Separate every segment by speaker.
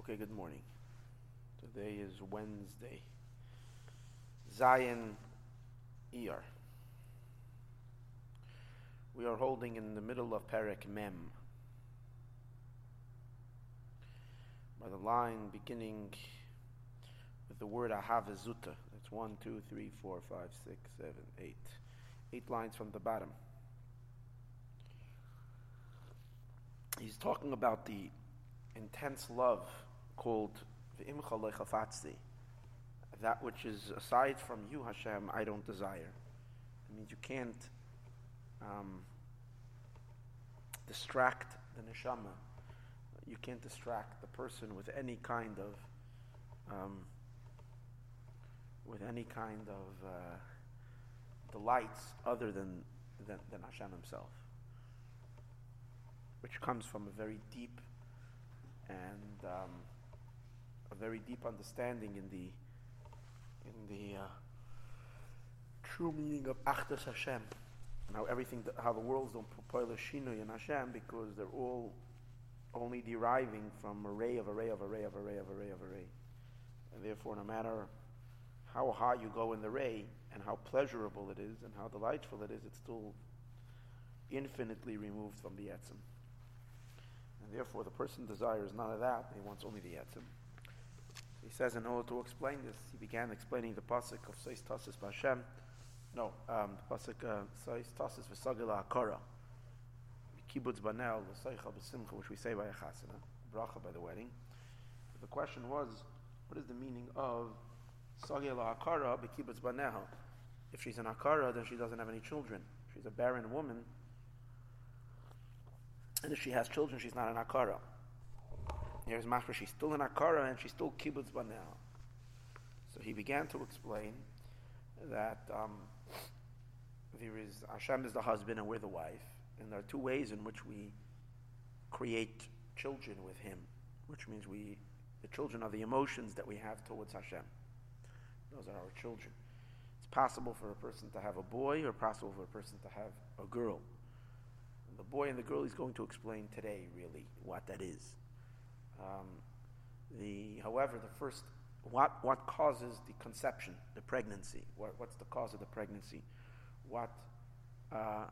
Speaker 1: Okay, good morning. Today is Wednesday. Zion Iyar. We are holding in the middle of Perek Mem. By the line beginning with the word Ahavazuta. That's one, two, three, four, five, six, seven, eight. Eight lines from the bottom. He's talking about the intense love called that which is aside from you, Hashem, I don't desire. It means you can't um, distract the neshama. You can't distract the person with any kind of um, with any kind of uh, delights other than, than than Hashem Himself, which comes from a very deep and um, very deep understanding in the in the uh, true meaning of Achdus Hashem, and how everything, how the worlds don't propel Shinui in Hashem because they're all only deriving from array of array of array of array of array of array, and therefore, no matter how high you go in the ray and how pleasurable it is and how delightful it is, it's still infinitely removed from the etzim. And therefore, the person desires none of that; he wants only the etzim. He says, in order to explain this, he began explaining the pasuk of Seis Tasis Bashem. No, um, the pasuk uh, Seis Tasis V'Sagila Akara. Kibbutz Banel V'Seicha B'Simcha, which we say by a chasana, bracha by the wedding. The question was, what is the meaning of Sagila Akara B'Kibbutz Banel? If she's an Akara, then she doesn't have any children. She's a barren woman. And if she has children, she's not an Akara. Here's mashma, she's still in Akara and she's still kibbutz now. So he began to explain that um, there is Hashem is the husband and we're the wife, and there are two ways in which we create children with Him, which means we, the children are the emotions that we have towards Hashem. Those are our children. It's possible for a person to have a boy, or possible for a person to have a girl. And the boy and the girl he's going to explain today, really, what that is. Um, the, however, the first, what, what causes the conception, the pregnancy? What, what's the cause of the pregnancy? What, uh,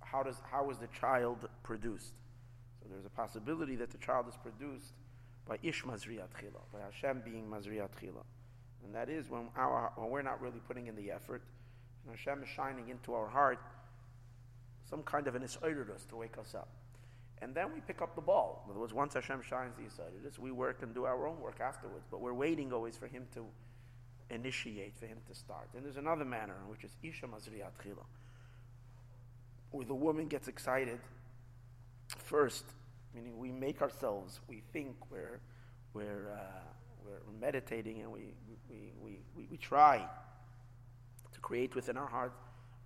Speaker 1: how, does, how is the child produced? So there's a possibility that the child is produced by Ish Mazriyat Chila, by Hashem being Mazriyat Chila. And that is when, our, when we're not really putting in the effort, and Hashem is shining into our heart some kind of an Isairidus to wake us up and then we pick up the ball. In other words, once Hashem shines the Yisraelis, we work and do our own work afterwards. But we're waiting always for Him to initiate, for Him to start. And there's another manner, which is Isha Mazriyat Chila, where the woman gets excited first, meaning we make ourselves, we think we're, we're, uh, we're meditating and we, we, we, we, we try to create within our heart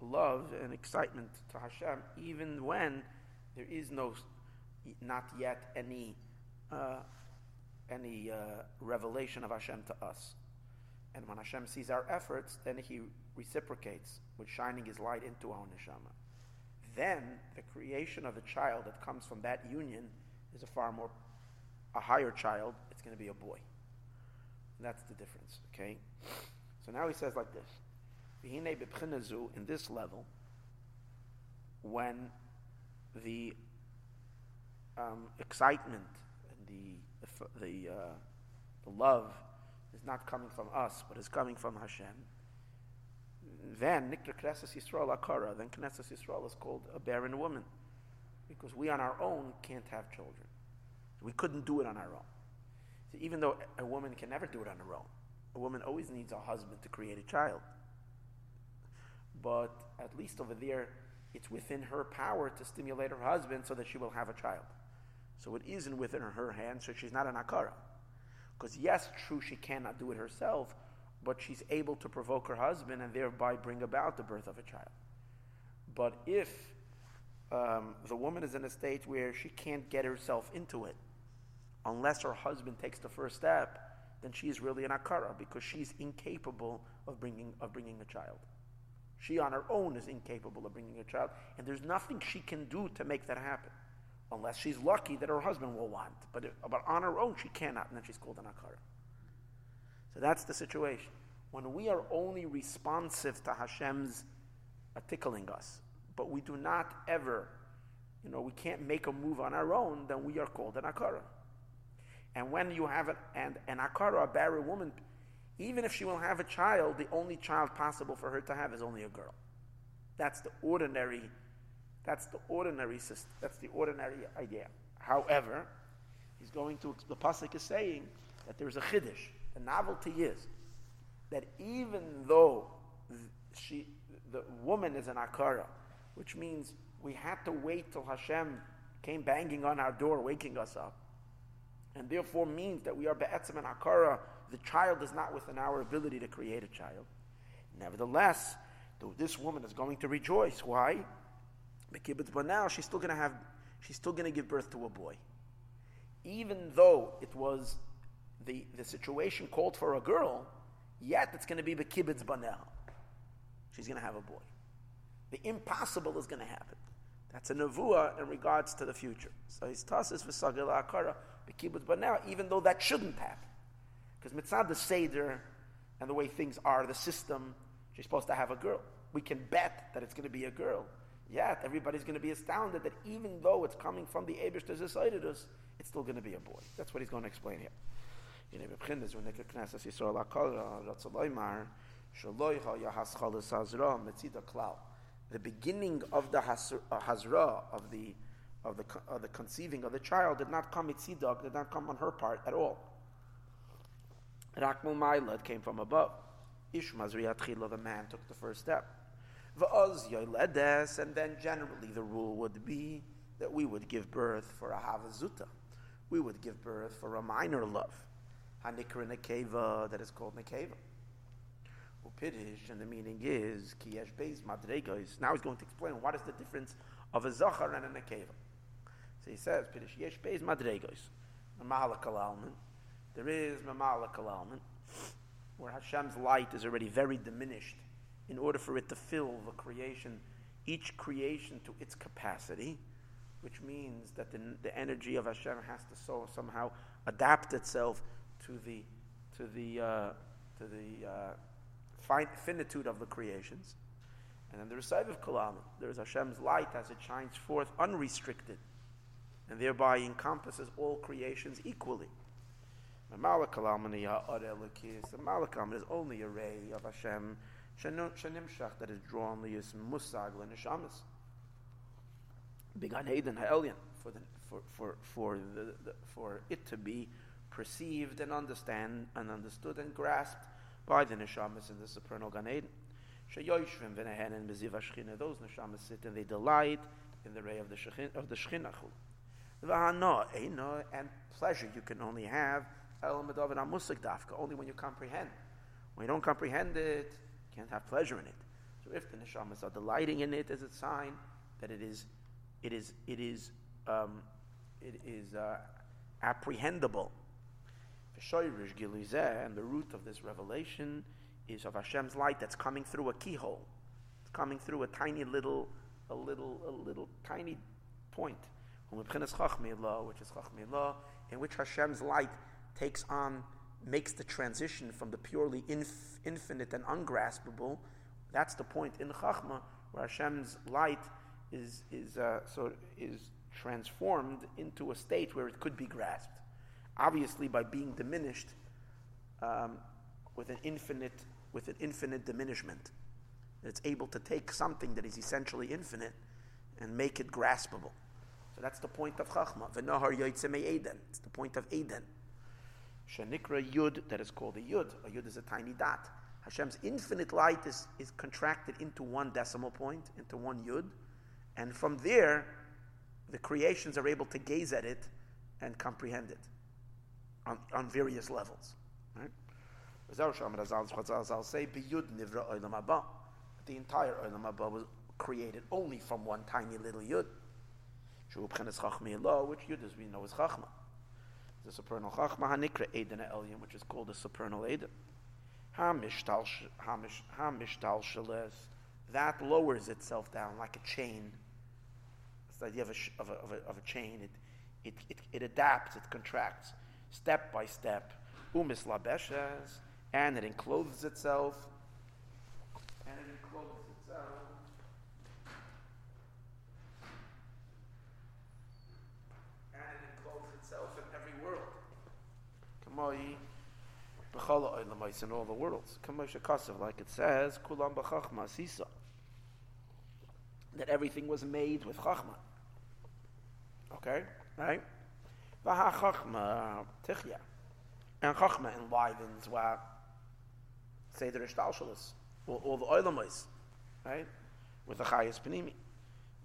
Speaker 1: love and excitement to Hashem, even when there is no not yet any uh, any uh, revelation of Hashem to us. And when Hashem sees our efforts, then He reciprocates with shining His light into our neshama. Then the creation of the child that comes from that union is a far more a higher child. It's going to be a boy. And that's the difference. Okay. So now he says like this: in this level, when the um, excitement and the the uh, the, love is not coming from us, but is coming from Hashem. Then Nikra Knesset Yisrael Akara. Then Knesset Yisrael is called a barren woman, because we on our own can't have children. We couldn't do it on our own. So even though a woman can never do it on her own, a woman always needs a husband to create a child. But at least over there, it's within her power to stimulate her husband so that she will have a child. So it isn't within her hands, so she's not an akara. Because yes, true, she cannot do it herself, but she's able to provoke her husband and thereby bring about the birth of a child. But if um, the woman is in a state where she can't get herself into it, unless her husband takes the first step, then she is really an akara because she's incapable of bringing, of bringing a child. She on her own is incapable of bringing a child, and there's nothing she can do to make that happen. Unless she's lucky that her husband will want. But, but on her own, she cannot, and then she's called an akara. So that's the situation. When we are only responsive to Hashem's tickling us, but we do not ever, you know, we can't make a move on our own, then we are called an akara. And when you have an, and, an akara, a barren woman, even if she will have a child, the only child possible for her to have is only a girl. That's the ordinary, that's the ordinary system, that's the ordinary idea. However, he's going to, the Pasuk is saying that there's a chiddush. The novelty is that even though she, the woman is an akara, which means we had to wait till Hashem came banging on our door, waking us up, and therefore means that we are be'etzim and akara, the child is not within our ability to create a child. Nevertheless, this woman is going to rejoice. Why? But now she's still going to have, she's still going to give birth to a boy. Even though it was the, the situation called for a girl, yet it's going to be the kibbutz banel. She's going to have a boy. The impossible is going to happen. That's a nevuah in regards to the future. So he's tassis v'sagil akara kibbutz banel, even though that shouldn't happen. Because mitzad the seder and the way things are, the system, she's supposed to have a girl. We can bet that it's going to be a girl. Yet everybody's going to be astounded that even though it's coming from the Abish to us, it's still going to be a boy. That's what he's going to explain here. The beginning of the uh, Hazra, of the, of the, of the conceiving of the child, did not come mitzidak, did not come on her part at all. Rakmul Maila, came from above. Ishmazri Atchila, the man, took the first step. Va'oz and then generally the rule would be that we would give birth for a Havazuta. We would give birth for a minor love. Hanikra Nekeva, that is called Nekeva. Upidish, and the meaning is Kiyesh Beis Madregos. Now he's going to explain what is the difference of a Zachar and a Nekeva. So he says, Pidish Yesh Beis Madregos. Mamalak Alalman. There is Mamalak Alalman, where Hashem's light is already very diminished in order for it to fill the creation, each creation to its capacity, which means that the, the energy of Hashem has to so somehow adapt itself to the to the uh, to the uh, finitude of the creations. And then the side of Kalam, there is Hashem's light as it shines forth unrestricted, and thereby encompasses all creations equally. The Malakalam is only a ray of Hashem that is drawn liyus musag l'neshamas. Began Eden ha'elyon for the for for for the, the for it to be perceived and understand and understood and grasped by the neshamas in the supernal Gan Eden. Sheyoshvim v'nehen beziv hashchina. Those neshamas sit and they delight in the ray of the shechin, of the shechina. and pleasure you can only have only when you comprehend. When you don't comprehend it, can't have pleasure in it. So if the neshamas are delighting in it as a sign that it is, it is, it is, um, it is uh, apprehendable and the root of this revelation is of Hashem's light that's coming through a keyhole. It's coming through a tiny little, a little, a little tiny point. Which is in which Hashem's light takes on, makes the transition from the purely inf- infinite and ungraspable. That's the point in Chachma, where Hashem's light is, is, uh, so is transformed into a state where it could be grasped obviously by being diminished um, with an infinite with an infinite diminishment. It's able to take something that is essentially infinite and make it graspable. So that's the point of Chachma. V'nahar Eden. It's the point of Eden. Shanikra Yud, that is called a Yud. A Yud is a tiny dot. Hashem's infinite light is, is contracted into one decimal point, into one Yud. And from there, the creations are able to gaze at it and comprehend it on, on various levels. Right? The entire Olam Haba was created only from one tiny little Yud. Which Yud as we know is Chachma. The supernal Chachma Hanikra Eden Elyon, which is called the supernal Eden. Hamishtal Shales, that lowers itself down like a chain It's the idea of a, of a, of a, of a chain. It, it, it, it, adapts, it contracts, step by step. Umis labeshes, and it encloses itself. And it encloses itself. And it encloses itself in every world. In all the worlds. Like it says, Kulam b'chachma sisa. That everything was made with chachma. Okay? Right? Vaha chachma tichya. And chachma enlivens the Rishtalshalis. All, all the oilamais. Right? With the chayas panimi.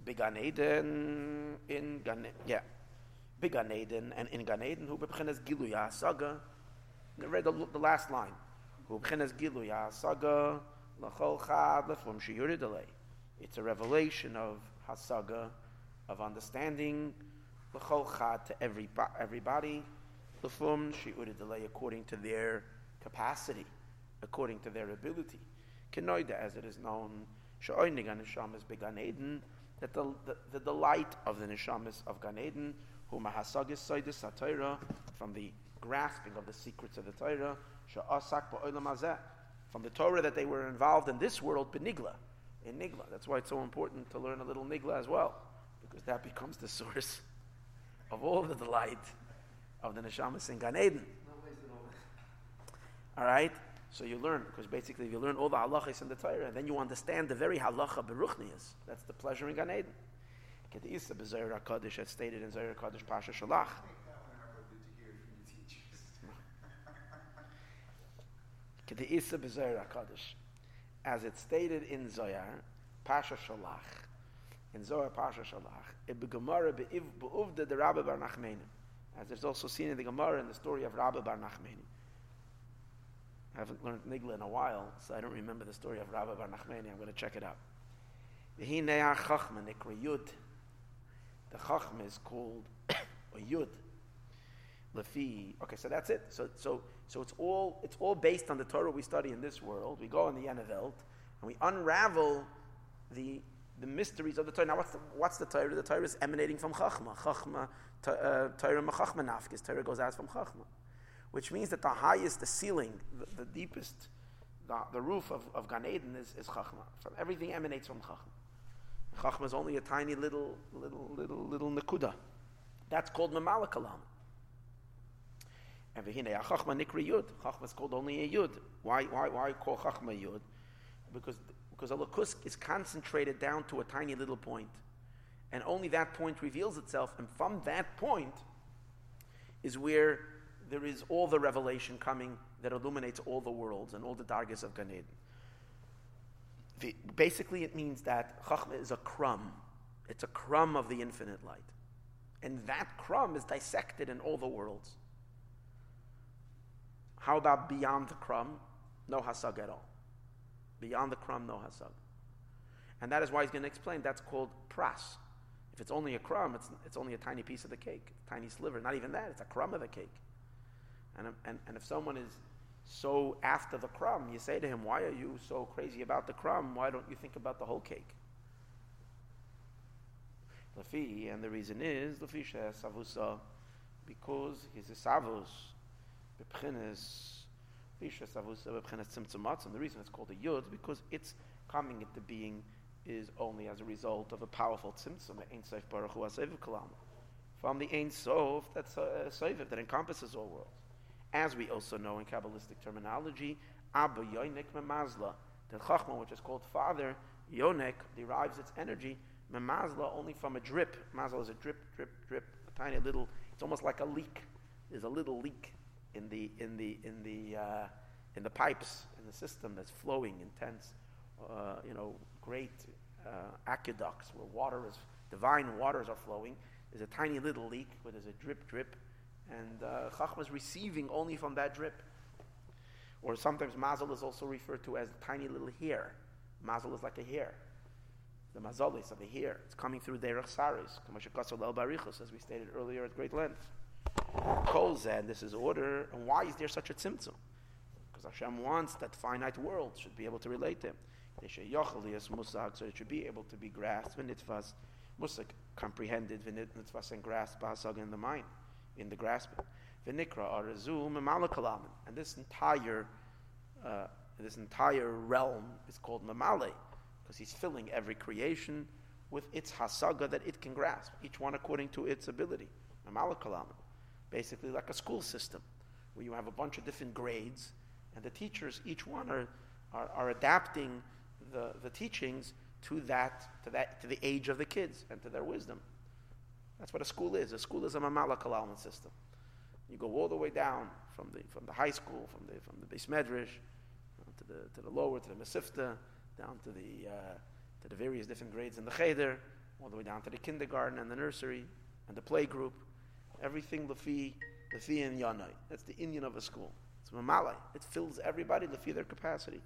Speaker 1: Began Eden in Gan yeah. Began Eden and in Gan Eden who bebechinas giluya saga read the, the last line. It's a revelation of hasaga, of understanding to every everybody. Lefum shiuridale according to their capacity, according to their ability. Kenoida, as it is known, sha'oiniga neshamas began Eden, that the, the, the delight of the neshamas of Gan Eden, from the grasping of the secrets of the Torah, from the Torah that they were involved in this world, benigla, in nigla. That's why it's so important to learn a little nigla as well, because that becomes the source of all the delight of the neshamas in Gan Eden. All right, so you learn because basically, if you learn all the halachas in the Torah, and then you understand the very halacha beruchnias. That's the pleasure in Gan Eden. Get the Isa B'Zohar HaKadosh, as stated in Zohar HaKadosh Pasha Shalach. Isa As it's stated in Zohar, Pasha Shalach, in Zohar Pasha Shalach, in Gemara be'uvda the Rabbi Bar Nachmenim. As it's also seen in the Gemara in the story of Rabbi Bar Nachmenim. I haven't learned Nigla in a while, so I don't remember the story of Rabbi Bar Nachmeni. I'm going to check it out. The Chachma is called a Yud. Lefi. Okay, so that's it. So, so, so it's all it's all based on the Torah we study in this world. We go in the Yenavelt and we unravel the the mysteries of the Torah. Now, what's the, what's the Torah? The Torah is emanating from Chachma. Chachma, uh, Torah Machachma Nafkis. Torah goes out from Chachma, which means that the highest, the ceiling, the, the deepest, the, the, roof of, of Gan Eden is, is Chachma. From everything emanates from Chachma. Chachma is only a tiny little, little, little, little nakuda. That's called Mamalakalam. And v'hine ah, chachma nikri yud. Chachma is called only a yud. Why, why, why call chachma yud? Because, because a lakusk is concentrated down to a tiny little point. And only that point reveals itself. And from that point is where there is all the revelation coming that illuminates all the worlds and all the dargas of Gan Eden. Basically, it means that Chachma is a crumb. It's a crumb of the infinite light. And that crumb is dissected in all the worlds. How about beyond the crumb? No hasag at all. Beyond the crumb, no hasag. And that is why he's going to explain that's called pras. If it's only a crumb, it's, it's only a tiny piece of the cake, tiny sliver. Not even that, it's a crumb of the cake. And, and, and if someone is so after the crumb, you say to him, Why are you so crazy about the crumb? Why don't you think about the whole cake? Lafi, and the reason is, Lafi savusa, because he's a savus, Bepchines, and the reason it's called a yud because its coming into being is only as a result of a powerful tzimtzum, Ein Sof Baruch Hu Kalam. From the Ein Sof, that's a, a that encompasses all worlds. As we also know in Kabbalistic terminology, Abba Yonik Memazla, the Chachma, which is called father, Yonek derives its energy, Memazla, only from a drip. Mazla is a drip, drip, drip, a tiny little, it's almost like a leak. There's a little leak in the in the in the uh, in the pipes in the system that's flowing intense, uh, you know, great uh, aqueducts where water is divine waters are flowing. There's a tiny little leak where there's a drip drip, and uh, Chachma is receiving only from that drip. Or sometimes mazel is also referred to as tiny little hair. Mazel is like a hair. The mazalis of the hair. It's coming through derech saris, as we stated earlier at great length. Kol and this is order. And why is there such a tzimtzum? Because Hashem wants that finite world should be able to relate to Him. So it should be able to be grasped and itfas Musik, comprehended, v'nitzvas and grasp, ba'asag in the mind, in the grasping. V'nikra arazu memalakalaman. And this entire, uh, this entire realm is called mamale, because he's filling every creation with its hasaga that it can grasp, each one according to its ability. Mamalakalaman. Basically like a school system, where you have a bunch of different grades, and the teachers, each one are, are, are adapting the, the teachings to that, to that, to the age of the kids and to their wisdom. That's what a school is. A school is a mamalak allowance system. You go all the way down from the, from the high school, from the, from the base medrash, to the, to the lower, to the mesifta, down to the, uh, to the various different grades in the cheder, all the way down to the kindergarten and the nursery and the play group. Everything lefi, lefi and yanai. That's the Indian of a school. It's mamalai. It fills everybody lefi their capacity.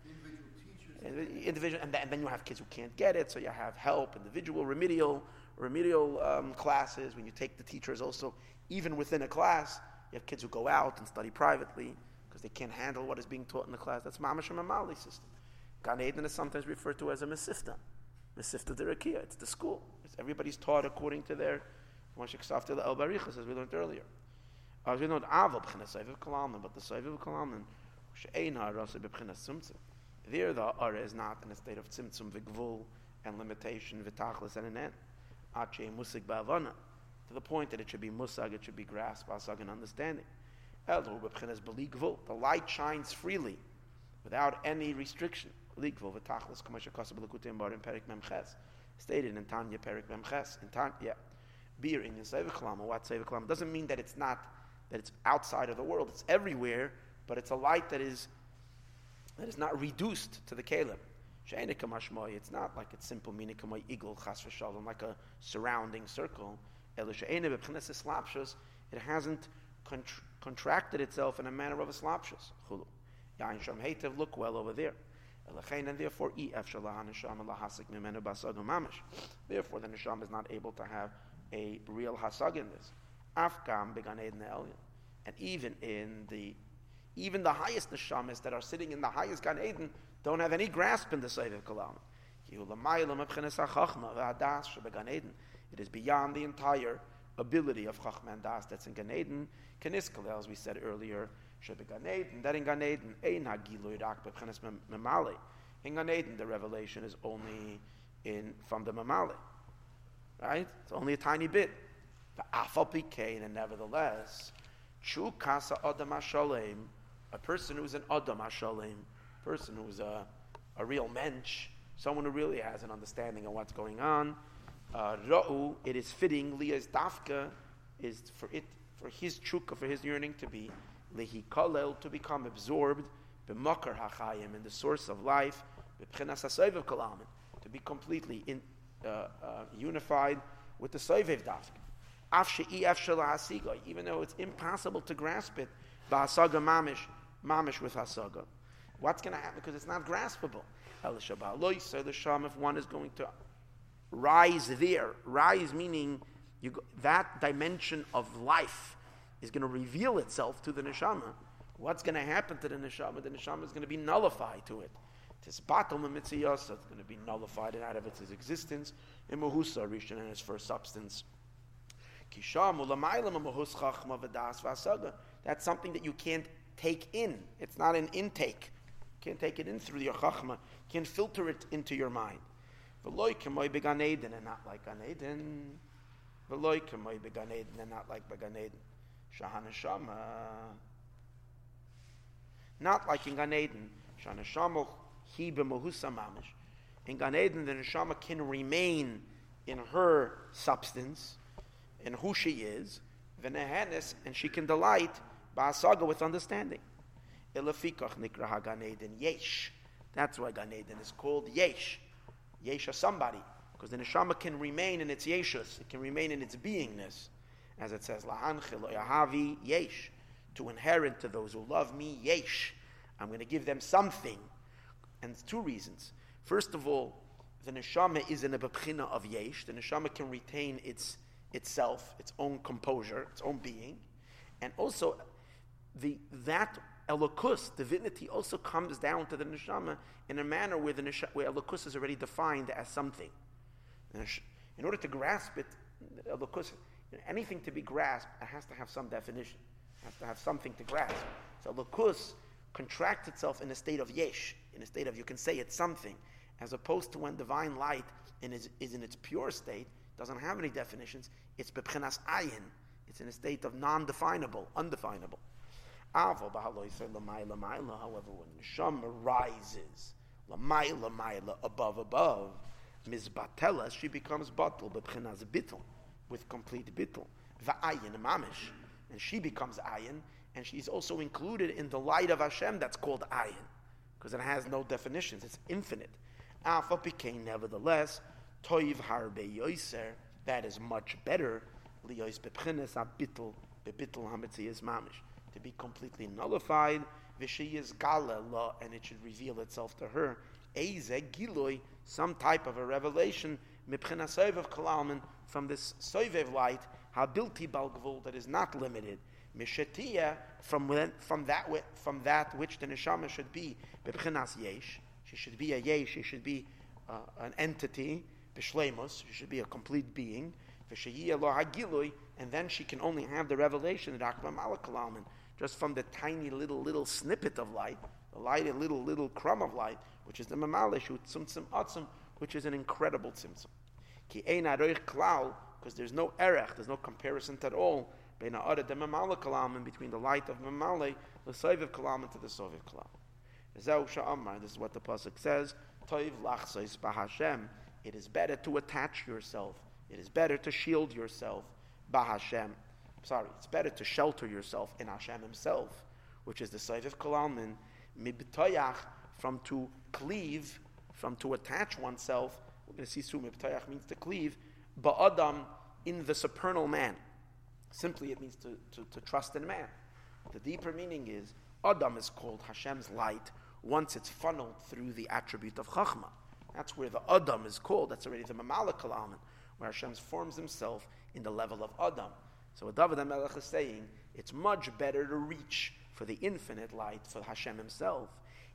Speaker 1: Individual, and, and, then you have kids who can't get it, so you have help, individual remedial remedial um, classes. When you take the teachers, also even within a class, you have kids who go out and study privately because they can't handle what is being taught in the class. That's mamash and system. Gan Eden is sometimes referred to as a mesifta, mesifta derakia. It's the school. It's everybody's taught according to their as we learned earlier. As we know, aval b'chinas kalalman, but the b'chinas tzimtzum. There, the ara is not in a state of tzimtzum v'gvul and limitation v'tachlis and an end. Musig ba'avana to the point that it should be musag, it should be grasp, asag, and understanding. The light shines freely, without any restriction. Stated in Tanya Perik Memches. In Tanya, beer in Seviklam, what Seviklam doesn't mean that it's not that it's outside of the world. It's everywhere, but it's a light that is that is not reduced to the kalim. It's not like it's simple meaning eagle chashad like a surrounding circle. It hasn't contr- contracted itself in a manner of a slapshus. Look well over there. And therefore, therefore, the neshama is not able to have a real hasag in this. And even in the even the highest neshamas that are sitting in the highest Gan Eden don't have any grasp in the Seiv Kalam. It is beyond the entire ability of Chachma and Das that's in Gan Eden. Keniskal, as we said earlier, should be Gan Eden. That in Gan Eden, Ein Hagilu Yirak B'Chenes Memale. In Gan Eden, the revelation is only in from the Memale. Right? It's only a tiny bit. The Afal Pikein, and nevertheless, Chu Kasa Adam a person who's an Adam Hashalem, person who's a, a real mensch, someone who really has an understanding of what's going on, uh, ra'u, it is fitting, liya's dafka, is for it, for his chukka, for his yearning to be, lihi kalel, to become absorbed, b'makar hachayim, in the source of life, b'pchenas ha'soivev kalamin, to be completely in, uh, uh, unified with the soivev dafka. Even though it's impossible to grasp it, mamish, mamish with hasaga. What's going to happen? Because it's not graspable. If one is going to rise there. Rise meaning you go, that dimension of life is going to reveal itself to the neshama. What's going to happen to the neshama? The neshama is going to be nullified to it. Tis batal it's going to be nullified and out of its existence. In mahusa rishon and its first substance. That's something that you can't take in. It's not an intake. Can't take it in through your chachma. Can't filter it into your mind. V'loy kemoy began Eden, and not like Gan Eden. V'loy kemoy began Eden, and not like Began Eden. Shahana Shama. Not like in Gan Eden. Shahana Shama hi b'mohusa mamish. In Gan Eden, the neshama can remain in her substance, in who she is, v'nehenes, and she can delight ba'asaga with understanding. Ilafikach nikra Gan Eden yesh. That's why Gan Eden is called yesh. Yesha somebody, because the neshama can remain in its yeshus, it can remain in its beingness, as it says, la'anchil yahavi yesh, to inherit to those who love me yesh. I'm going to give them something, and two reasons. First of all, the neshama is in a bebchina of yesh. The neshama can retain its itself, its own composure, its own being, and also the that Elokus, divinity, also comes down to the neshama in a manner where the neshama, where Elokus is already defined as something. In order to grasp it, because anything to be grasped, it has to have some definition. It has to have something to grasp. So lukus contracts itself in a state of yesh, in a state of you can say it's something, as opposed to when divine light is, is in its pure state, doesn't have any definitions, it's bebchinas ayin. It's in a state of non-definable, undefinable. However, when neshama rises, lamaila maila, above above, mizbatelas, she becomes batel, bebchinas bittel, with complete bittel. Va'ayin mamish, and she becomes ayin, and she's also included in the light of Hashem that's called ayin, because it has no definitions, it's infinite. Alpha became nevertheless toiv harbe yoiser, that is much better, liyois bebchinas abitel, bebitel hametzias mamish to be completely nullified, v'sheyis gala la, and it should reveal itself to her, eze giloi, some type of a revelation, mipchina soivev kalalman, from this soivev light, habilti balgvul, that is not limited, mishetia, from, from, that, from that which the neshama should be, b'pchinas yesh, she should be a yesh, she should be uh, an entity, b'shlemus, she should be a complete being, v'sheyia lo hagiloi, and then she can only have the revelation that Akbar Malakalalman, just from the tiny little little snippet of light, the light, a little little crumb of light, which is the mamalishu tzimtzum atzum, which is an incredible tzimtzum. Ki ein klal, because there's no erech, there's no comparison at all between the light of mamale, the soiviv kalam, to the soviv kalam. This is what the pasuk says. Toiv lachsois bahashem. It is better to attach yourself. It is better to shield yourself. Bahashem sorry, it's better to shelter yourself in Hashem Himself, which is the Saiviv Kalalmin, mibtoyach, from to cleave, from to attach oneself. We're going to see soon, mibtoyach means to cleave, ba'adam, in the supernal man. Simply, it means to, to, to trust in man. The deeper meaning is, Adam is called Hashem's light once it's funneled through the attribute of Chachma. That's where the Adam is called. That's already the Mamala Kalaman, where Hashem forms himself in the level of Adam. So what David HaMelech is saying, it's much better to reach for the infinite light, for Hashem himself.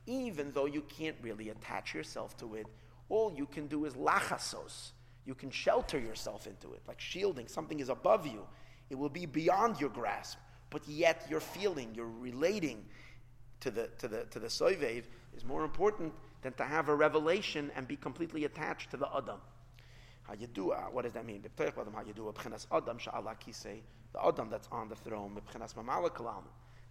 Speaker 1: Even though you can't really attach yourself to it, all you can do is lachasos. You can shelter yourself into it, like shielding. Something is above you. It will be beyond your grasp, but yet you're feeling, you're relating to the, to the, to the soivev is more important than to have a revelation and be completely attached to the Adam. Hayedua, what does that mean? Adam kisei, the adam that's on the throne, b'chenas mamala kalam,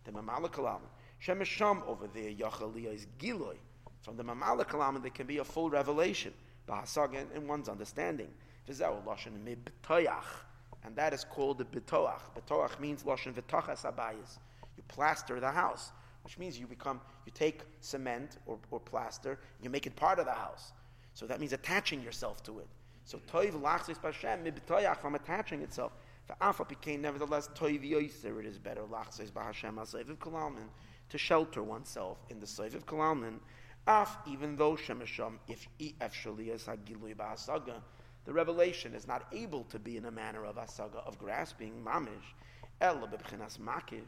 Speaker 1: the mamala kalam. Shemesham over there, yachaliya is giloi. From the mamala kalam, there can be a full revelation, b'hasag in one's understanding. V'zeu lashon mibtoyach, and that is called the bitoach. Bitoach means lashon v'tachas abayis. You plaster the house, which means you become, you take cement or, or plaster, you make it part of the house. So that means attaching yourself to it. So toiv lachzis b'Hashem mibitoyach from attaching itself. Alpha became nevertheless toiv yoiser. It is better lachzis b'Hashem asayviv kalalmin to shelter oneself in the sayviv kalalmin. Af even though shemesham if efshali as hagilui ba'asaga, the revelation is not able to be in a manner of asaga of grasping mamish. Ella b'bchinas makiv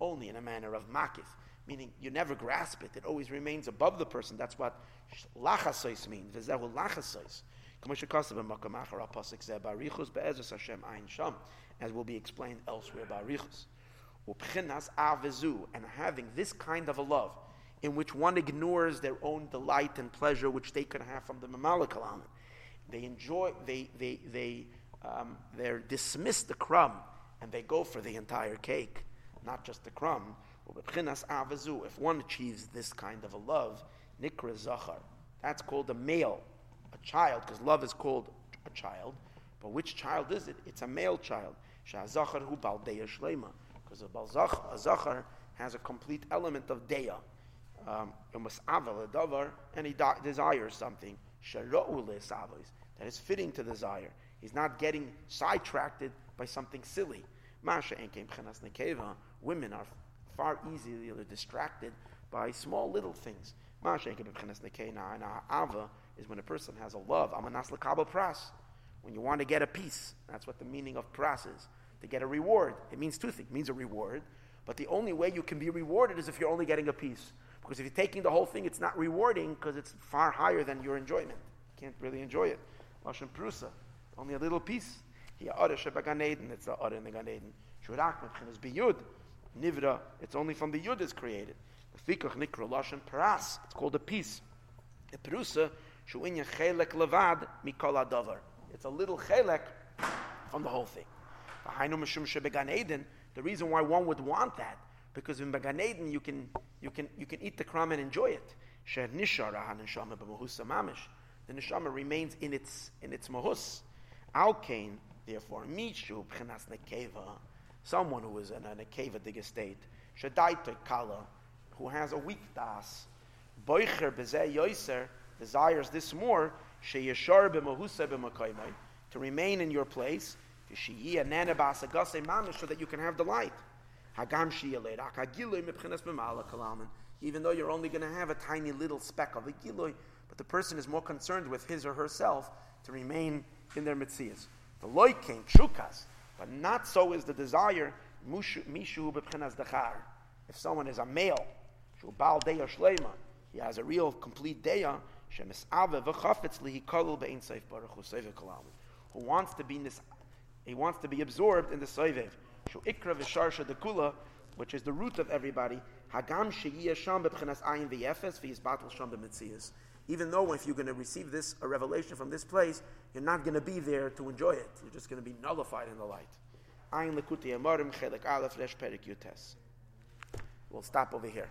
Speaker 1: only in a manner of makif, meaning you never grasp it; it always remains above the person. That's what lachasois means. V'zehu lachasois as will be explained elsewhere by Richus. And having this kind of a love, in which one ignores their own delight and pleasure, which they can have from the Mamalakalam. They enjoy, they, they, they, um, they dismiss the crumb and they go for the entire cake, not just the crumb. If one achieves this kind of a love, nikra zachar, that's called a male a child, because love is called a child. But which child is it? It's a male child. Shazachar hu baldeya shlema. Because a zachar has a complete element of deya. Um, and he desires something. That is fitting to desire. He's not getting sidetracked by something silly. Women are far easier distracted by small little things is when a person has a love. Amanas lakabel pras. When you want to get a piece, that's what the meaning of pras is. To get a reward, it means two things. It means a reward, but the only way you can be rewarded is if you're only getting a piece. Because if you're taking the whole thing, it's not rewarding because it's far higher than your enjoyment. You can't really enjoy it. Lashon prusa. Only a little piece. It's the Ora in the Gan Eden. Shurak Mebchinas Biyud. Nivra, it's only from the Yud is created. The Fikach Nikra Lashon Paras, it's called a piece. The It's a little Chelek from the whole thing. The reason why one would want that, because in Began Eden you can, you, can, you can eat the crumb and enjoy it. The neshama remains in its in its mahus. Alkain, therefore, mishu b'chenas nekeva, someone who is in a nekeva dig state, shadaita kala, who has a weak das, boicher bezeh yoiser, desires this more, sheyeshar b'mahusa b'makoymai, to remain in your place, so that you can have the light. Even though you're only going to have a tiny little speck of a gilui, but the person is more concerned with his or herself to remain in their mitzias. The came chukas, but not so is the desire mishu b'pchenas dachar. If someone is a male, he has a real complete deya, who wants to be nis he wants to be absorbed in the Soivev. Shu ikra dekula, which is the root of everybody. Even though if you're going to receive this, a revelation from this place, you're not going to be there to enjoy it. You're just going to be nullified in the light. We'll stop over here.